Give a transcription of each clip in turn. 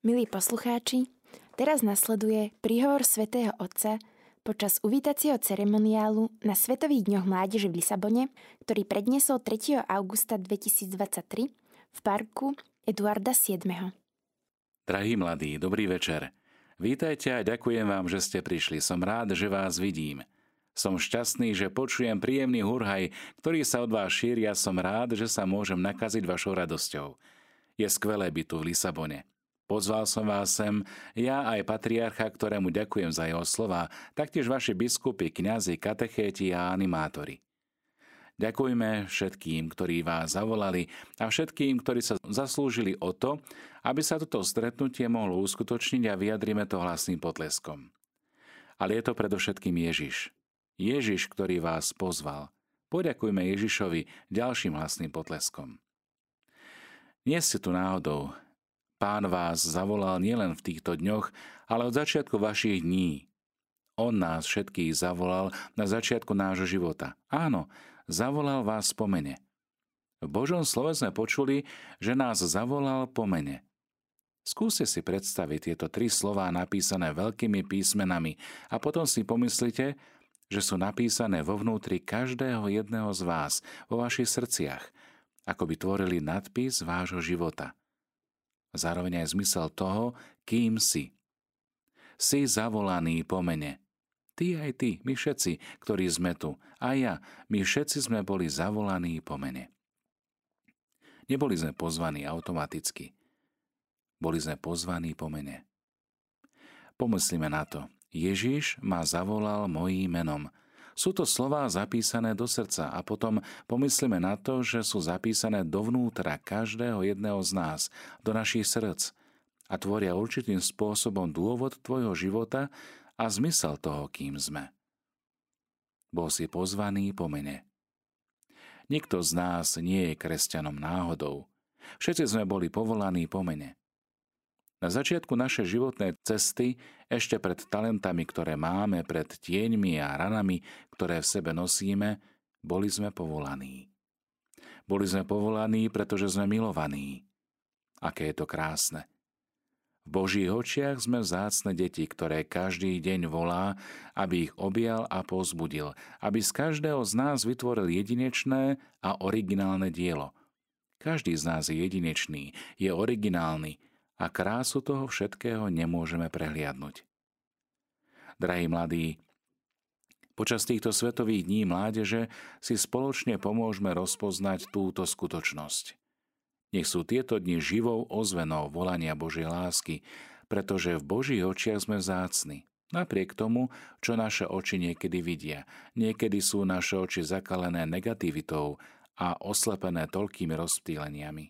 Milí poslucháči, teraz nasleduje príhovor svätého Otca počas uvítacieho ceremoniálu na Svetových dňoch mládeže v Lisabone, ktorý predniesol 3. augusta 2023 v parku Eduarda VII. Drahí mladí, dobrý večer. Vítajte a ďakujem vám, že ste prišli. Som rád, že vás vidím. Som šťastný, že počujem príjemný hurhaj, ktorý sa od vás šíria. Som rád, že sa môžem nakaziť vašou radosťou. Je skvelé byť tu v Lisabone. Pozval som vás sem, ja aj patriarcha, ktorému ďakujem za jeho slova, taktiež vaši biskupy, kňazi, katechéti a animátori. Ďakujme všetkým, ktorí vás zavolali a všetkým, ktorí sa zaslúžili o to, aby sa toto stretnutie mohlo uskutočniť a vyjadrime to hlasným potleskom. Ale je to predovšetkým Ježiš. Ježiš, ktorý vás pozval. Poďakujme Ježišovi ďalším hlasným potleskom. Nie ste tu náhodou, Pán vás zavolal nielen v týchto dňoch, ale od začiatku vašich dní. On nás všetkých zavolal na začiatku nášho života. Áno, zavolal vás po mene. V Božom slove sme počuli, že nás zavolal po mene. Skúste si predstaviť tieto tri slová napísané veľkými písmenami a potom si pomyslite, že sú napísané vo vnútri každého jedného z vás, vo vašich srdciach, ako by tvorili nadpis vášho života – zároveň aj zmysel toho, kým si. Si zavolaný po mene. Ty aj ty, my všetci, ktorí sme tu, a ja, my všetci sme boli zavolaní po mene. Neboli sme pozvaní automaticky. Boli sme pozvaní po mene. Pomyslíme na to. Ježiš ma zavolal mojím menom – sú to slová zapísané do srdca a potom pomyslíme na to, že sú zapísané dovnútra každého jedného z nás, do našich srdc a tvoria určitým spôsobom dôvod tvojho života a zmysel toho, kým sme. Bol si pozvaný po mene. Nikto z nás nie je kresťanom náhodou. Všetci sme boli povolaní po mene. Na začiatku našej životnej cesty, ešte pred talentami, ktoré máme, pred tieňmi a ranami, ktoré v sebe nosíme, boli sme povolaní. Boli sme povolaní, pretože sme milovaní. Aké je to krásne. V Božích očiach sme vzácne deti, ktoré každý deň volá, aby ich objal a pozbudil, aby z každého z nás vytvoril jedinečné a originálne dielo. Každý z nás je jedinečný, je originálny, a krásu toho všetkého nemôžeme prehliadnúť. Drahí mladí, počas týchto svetových dní mládeže si spoločne pomôžeme rozpoznať túto skutočnosť. Nech sú tieto dni živou ozvenou volania Božej lásky, pretože v Božích očiach sme vzácni. Napriek tomu, čo naše oči niekedy vidia, niekedy sú naše oči zakalené negativitou a oslepené toľkými rozptýleniami.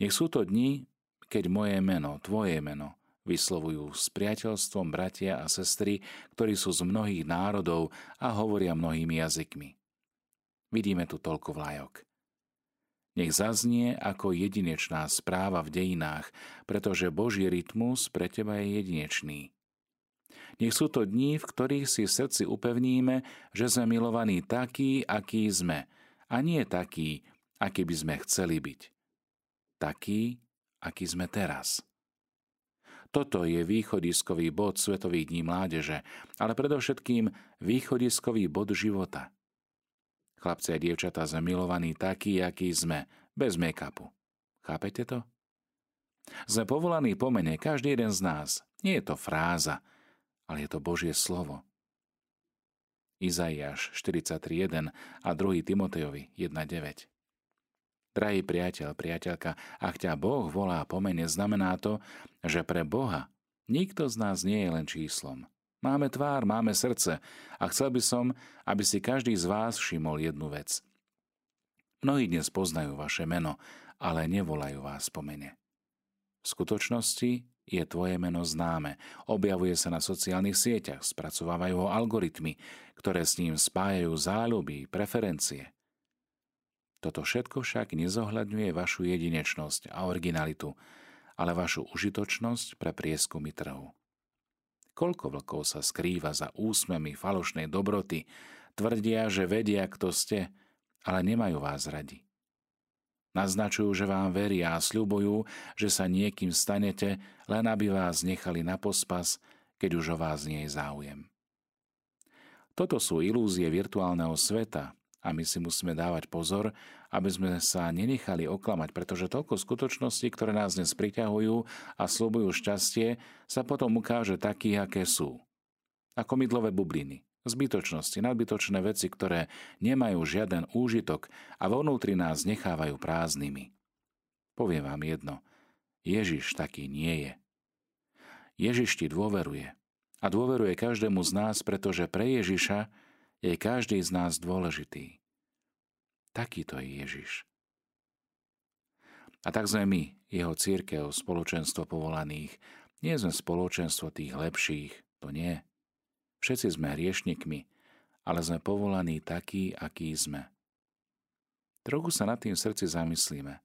Nech sú to dni, keď moje meno, tvoje meno, vyslovujú s priateľstvom bratia a sestry, ktorí sú z mnohých národov a hovoria mnohými jazykmi. Vidíme tu toľko vlajok. Nech zaznie ako jedinečná správa v dejinách, pretože Boží rytmus pre teba je jedinečný. Nech sú to dní, v ktorých si v srdci upevníme, že sme milovaní takí, akí sme, a nie takí, akí by sme chceli byť. Takí, aký sme teraz. Toto je východiskový bod Svetových dní mládeže, ale predovšetkým východiskový bod života. Chlapci a dievčatá sme milovaní takí, akí sme, bez make-upu. Chápete to? Sme povolaní po mene, každý jeden z nás. Nie je to fráza, ale je to Božie slovo. Izaiáš 43.1 a 2. Timotejovi 1.9. Drahý priateľ, priateľka, ak ťa Boh volá po mene, znamená to, že pre Boha nikto z nás nie je len číslom. Máme tvár, máme srdce a chcel by som, aby si každý z vás všimol jednu vec. Mnohí dnes poznajú vaše meno, ale nevolajú vás po mene. V skutočnosti je tvoje meno známe, objavuje sa na sociálnych sieťach, spracovávajú ho algoritmy, ktoré s ním spájajú záľuby, preferencie. Toto všetko však nezohľadňuje vašu jedinečnosť a originalitu, ale vašu užitočnosť pre prieskumy trhu. Koľko vlkov sa skrýva za úsmemi falošnej dobroty, tvrdia, že vedia, kto ste, ale nemajú vás radi. Naznačujú, že vám veria a sľubujú, že sa niekým stanete, len aby vás nechali na pospas, keď už o vás nie je záujem. Toto sú ilúzie virtuálneho sveta a my si musíme dávať pozor, aby sme sa nenechali oklamať, pretože toľko skutočností, ktoré nás dnes priťahujú a slúbujú šťastie, sa potom ukáže takých, aké sú. Ako mydlové bubliny zbytočnosti, nadbytočné veci, ktoré nemajú žiaden úžitok a vo vnútri nás nechávajú prázdnymi. Poviem vám jedno, Ježiš taký nie je. Ježiš ti dôveruje. A dôveruje každému z nás, pretože pre Ježiša je každý z nás dôležitý. Takýto je Ježiš. A tak sme my, jeho církev, spoločenstvo povolaných. Nie sme spoločenstvo tých lepších, to nie. Všetci sme hriešnikmi, ale sme povolaní takí, akí sme. Trochu sa nad tým v srdci zamyslíme.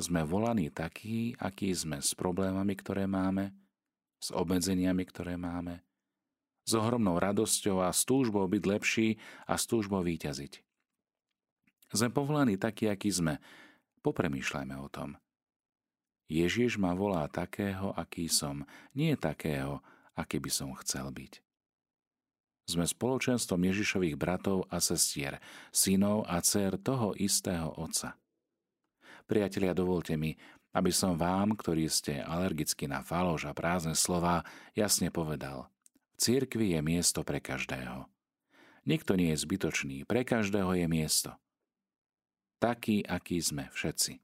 Sme volaní takí, akí sme s problémami, ktoré máme, s obmedzeniami, ktoré máme, s ohromnou radosťou a s túžbou byť lepší a s túžbou výťaziť. Sme povolaní takí, akí sme. Popremýšľajme o tom. Ježiš ma volá takého, aký som, nie takého, aký by som chcel byť. Sme spoločenstvom Ježišových bratov a sestier, synov a dcer toho istého Otca. Priatelia, dovolte mi, aby som vám, ktorí ste alergicky na faloš a prázdne slova, jasne povedal. V cirkvi je miesto pre každého. Nikto nie je zbytočný, pre každého je miesto. Taký, aký sme všetci.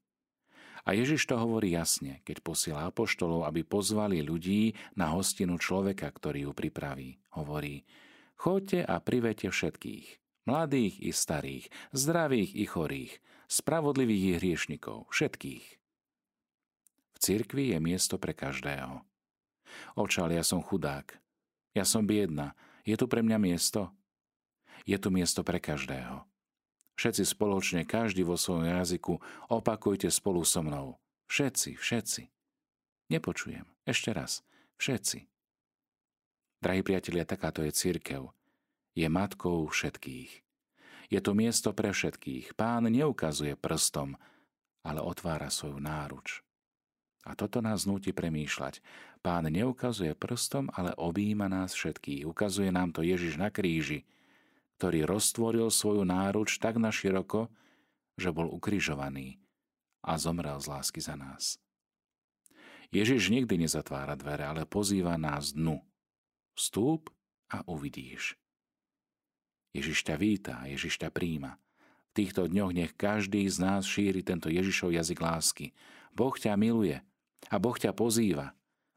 A Ježiš to hovorí jasne, keď posiela apoštolov, aby pozvali ľudí na hostinu človeka, ktorý ju pripraví. Hovorí, Choďte a privete všetkých, mladých i starých, zdravých i chorých, spravodlivých i hriešnikov, všetkých. V cirkvi je miesto pre každého. Očal, ja som chudák. Ja som biedna. Je tu pre mňa miesto? Je tu miesto pre každého. Všetci spoločne, každý vo svojom jazyku, opakujte spolu so mnou. Všetci, všetci. Nepočujem. Ešte raz. Všetci. Drahí priatelia, takáto je církev. Je matkou všetkých. Je to miesto pre všetkých. Pán neukazuje prstom, ale otvára svoju náruč. A toto nás nutí premýšľať. Pán neukazuje prstom, ale objíma nás všetkých. Ukazuje nám to Ježiš na kríži, ktorý roztvoril svoju náruč tak na široko, že bol ukrižovaný a zomrel z lásky za nás. Ježiš nikdy nezatvára dvere, ale pozýva nás dnu, Vstúp a uvidíš. Ježiš ťa víta, Ježiš ťa príjma. V týchto dňoch nech každý z nás šíri tento Ježišov jazyk lásky. Boh ťa miluje a Boh ťa pozýva.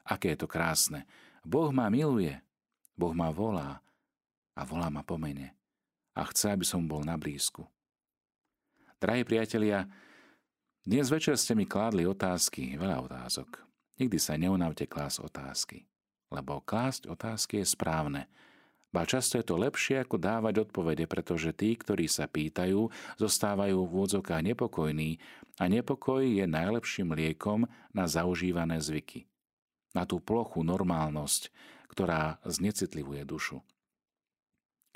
Aké je to krásne. Boh ma miluje, Boh ma volá a volá ma po mene. A chce, aby som bol na blízku. Drahí priatelia, dnes večer ste mi kládli otázky, veľa otázok. Nikdy sa neunavte klás otázky lebo klásť otázky je správne. Ba často je to lepšie ako dávať odpovede, pretože tí, ktorí sa pýtajú, zostávajú v úvodzokách nepokojní a nepokoj je najlepším liekom na zaužívané zvyky. Na tú plochu normálnosť, ktorá znecitlivuje dušu.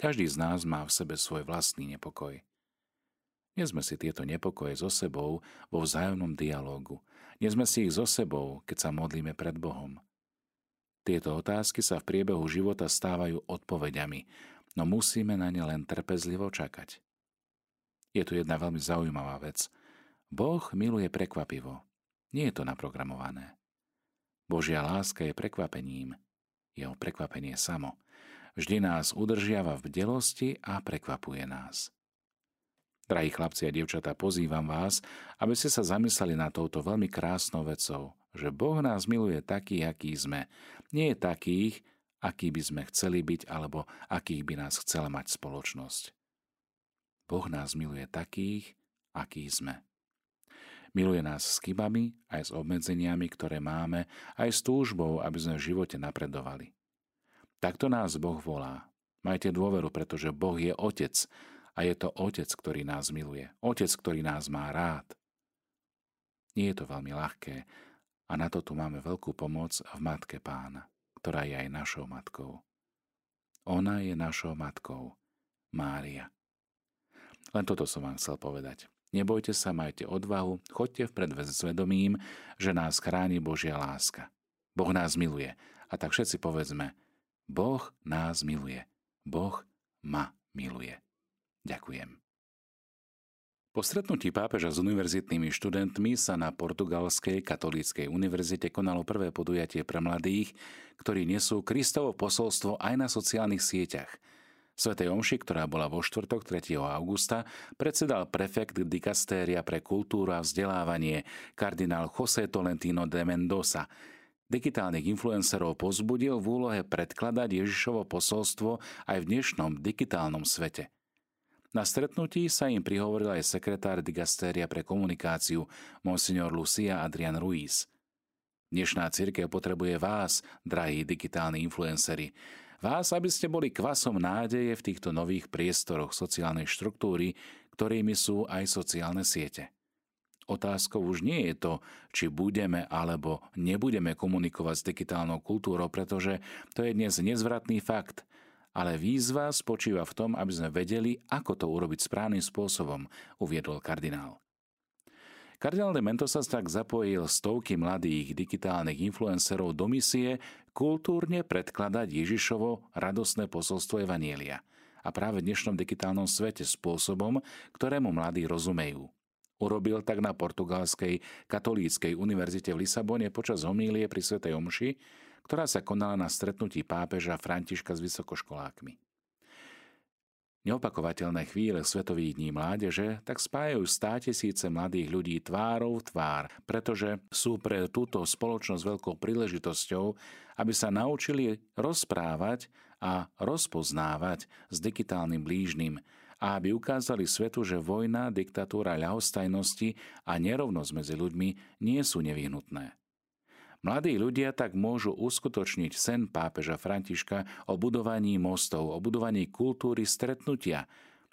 Každý z nás má v sebe svoj vlastný nepokoj. Nesme si tieto nepokoje so sebou vo vzájomnom dialógu. Nesme si ich so sebou, keď sa modlíme pred Bohom. Tieto otázky sa v priebehu života stávajú odpovediami, no musíme na ne len trpezlivo čakať. Je tu jedna veľmi zaujímavá vec. Boh miluje prekvapivo. Nie je to naprogramované. Božia láska je prekvapením. Jeho prekvapenie samo. Vždy nás udržiava v bdelosti a prekvapuje nás. Drahí chlapci a dievčatá, pozývam vás, aby ste sa zamysleli na touto veľmi krásnou vecou, že Boh nás miluje taký, aký sme. Nie takých, aký by sme chceli byť, alebo akých by nás chcela mať spoločnosť. Boh nás miluje takých, aký sme. Miluje nás s chybami, aj s obmedzeniami, ktoré máme, aj s túžbou, aby sme v živote napredovali. Takto nás Boh volá. Majte dôveru, pretože Boh je Otec a je to Otec, ktorý nás miluje. Otec, ktorý nás má rád. Nie je to veľmi ľahké, a na to tu máme veľkú pomoc v Matke Pána, ktorá je aj našou matkou. Ona je našou matkou, Mária. Len toto som vám chcel povedať. Nebojte sa, majte odvahu, chodte vpred s vedomím, že nás chráni Božia láska. Boh nás miluje. A tak všetci povedzme, Boh nás miluje. Boh ma miluje. Ďakujem. Po stretnutí pápeža s univerzitnými študentmi sa na Portugalskej katolíckej univerzite konalo prvé podujatie pre mladých, ktorí nesú Kristovo posolstvo aj na sociálnych sieťach. Svetej Omši, ktorá bola vo štvrtok 3. augusta, predsedal prefekt dikastéria pre kultúru a vzdelávanie kardinál José Tolentino de Mendoza. Digitálnych influencerov pozbudil v úlohe predkladať Ježišovo posolstvo aj v dnešnom digitálnom svete. Na stretnutí sa im prihovoril aj sekretár digastéria pre komunikáciu, monsignor Lucia Adrian Ruiz. Dnešná církev potrebuje vás, drahí digitálni influenceri. Vás, aby ste boli kvasom nádeje v týchto nových priestoroch sociálnej štruktúry, ktorými sú aj sociálne siete. Otázkou už nie je to, či budeme alebo nebudeme komunikovať s digitálnou kultúrou, pretože to je dnes nezvratný fakt – ale výzva spočíva v tom, aby sme vedeli, ako to urobiť správnym spôsobom, uviedol kardinál. Kardinál de Mentosa tak zapojil stovky mladých digitálnych influencerov do misie kultúrne predkladať Ježišovo radosné posolstvo Evanielia a práve v dnešnom digitálnom svete spôsobom, ktorému mladí rozumejú. Urobil tak na portugalskej katolíckej univerzite v Lisabone počas homílie pri Svetej Omši, ktorá sa konala na stretnutí pápeža Františka s vysokoškolákmi. Neopakovateľné chvíle Svetových dní mládeže tak spájajú stá tisíce mladých ľudí tvárou v tvár, pretože sú pre túto spoločnosť veľkou príležitosťou, aby sa naučili rozprávať a rozpoznávať s digitálnym blížnym a aby ukázali svetu, že vojna, diktatúra ľahostajnosti a nerovnosť medzi ľuďmi nie sú nevyhnutné. Mladí ľudia tak môžu uskutočniť sen pápeža Františka o budovaní mostov, o budovaní kultúry stretnutia,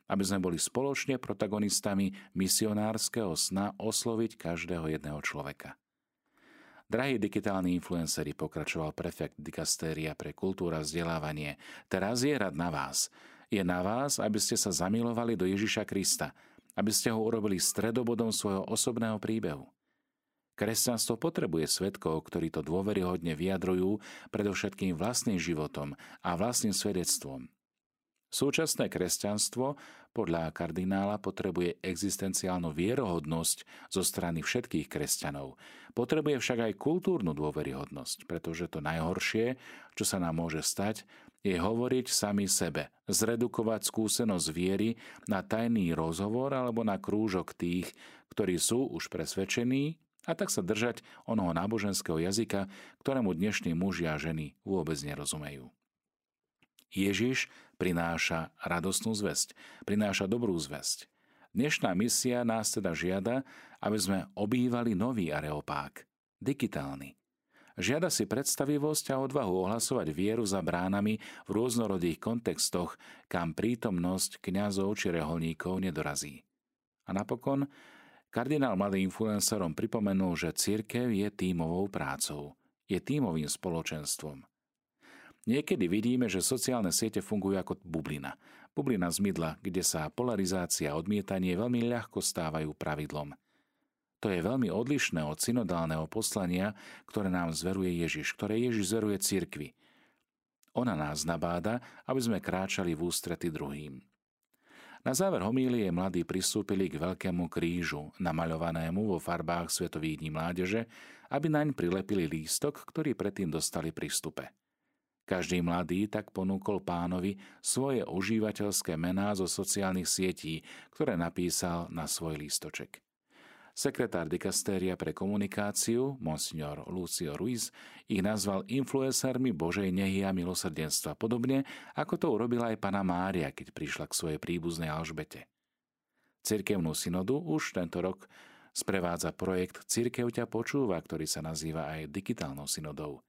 aby sme boli spoločne protagonistami misionárskeho sna osloviť každého jedného človeka. Drahí digitálni influenceri, pokračoval prefekt dikastéria pre kultúra a vzdelávanie, teraz je rad na vás. Je na vás, aby ste sa zamilovali do Ježiša Krista, aby ste ho urobili stredobodom svojho osobného príbehu. Kresťanstvo potrebuje svetkov, ktorí to dôveryhodne vyjadrujú predovšetkým vlastným životom a vlastným svedectvom. Súčasné kresťanstvo podľa kardinála potrebuje existenciálnu vierohodnosť zo strany všetkých kresťanov. Potrebuje však aj kultúrnu dôveryhodnosť, pretože to najhoršie, čo sa nám môže stať, je hovoriť sami sebe, zredukovať skúsenosť viery na tajný rozhovor alebo na krúžok tých, ktorí sú už presvedčení a tak sa držať onoho náboženského jazyka, ktorému dnešní muži a ženy vôbec nerozumejú. Ježiš prináša radostnú zväzť, prináša dobrú zväzť. Dnešná misia nás teda žiada, aby sme obývali nový areopák, digitálny. Žiada si predstavivosť a odvahu ohlasovať vieru za bránami v rôznorodých kontextoch, kam prítomnosť kňazov či reholníkov nedorazí. A napokon Kardinál mladým influencerom pripomenul, že církev je tímovou prácou, je tímovým spoločenstvom. Niekedy vidíme, že sociálne siete fungujú ako bublina. Bublina z kde sa polarizácia a odmietanie veľmi ľahko stávajú pravidlom. To je veľmi odlišné od synodálneho poslania, ktoré nám zveruje Ježiš, ktoré Ježiš zveruje cirkvi. Ona nás nabáda, aby sme kráčali v ústrety druhým. Na záver homílie mladí pristúpili k veľkému krížu, namaľovanému vo farbách Svetových dní mládeže, aby naň prilepili lístok, ktorý predtým dostali pri vstupe. Každý mladý tak ponúkol pánovi svoje užívateľské mená zo sociálnych sietí, ktoré napísal na svoj lístoček. Sekretár dikastéria pre komunikáciu, monsignor Lucio Ruiz, ich nazval influencermi Božej nehy a milosrdenstva, podobne ako to urobila aj pana Mária, keď prišla k svojej príbuznej Alžbete. Cirkevnú synodu už tento rok sprevádza projekt Cirkev ťa počúva, ktorý sa nazýva aj digitálnou synodou.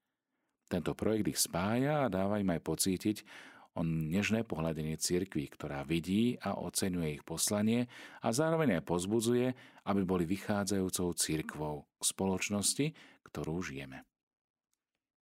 Tento projekt ich spája a dáva im aj pocítiť, o nežné pohľadenie cirkví, ktorá vidí a oceňuje ich poslanie a zároveň aj pozbudzuje, aby boli vychádzajúcou cirkvou k spoločnosti, ktorú žijeme.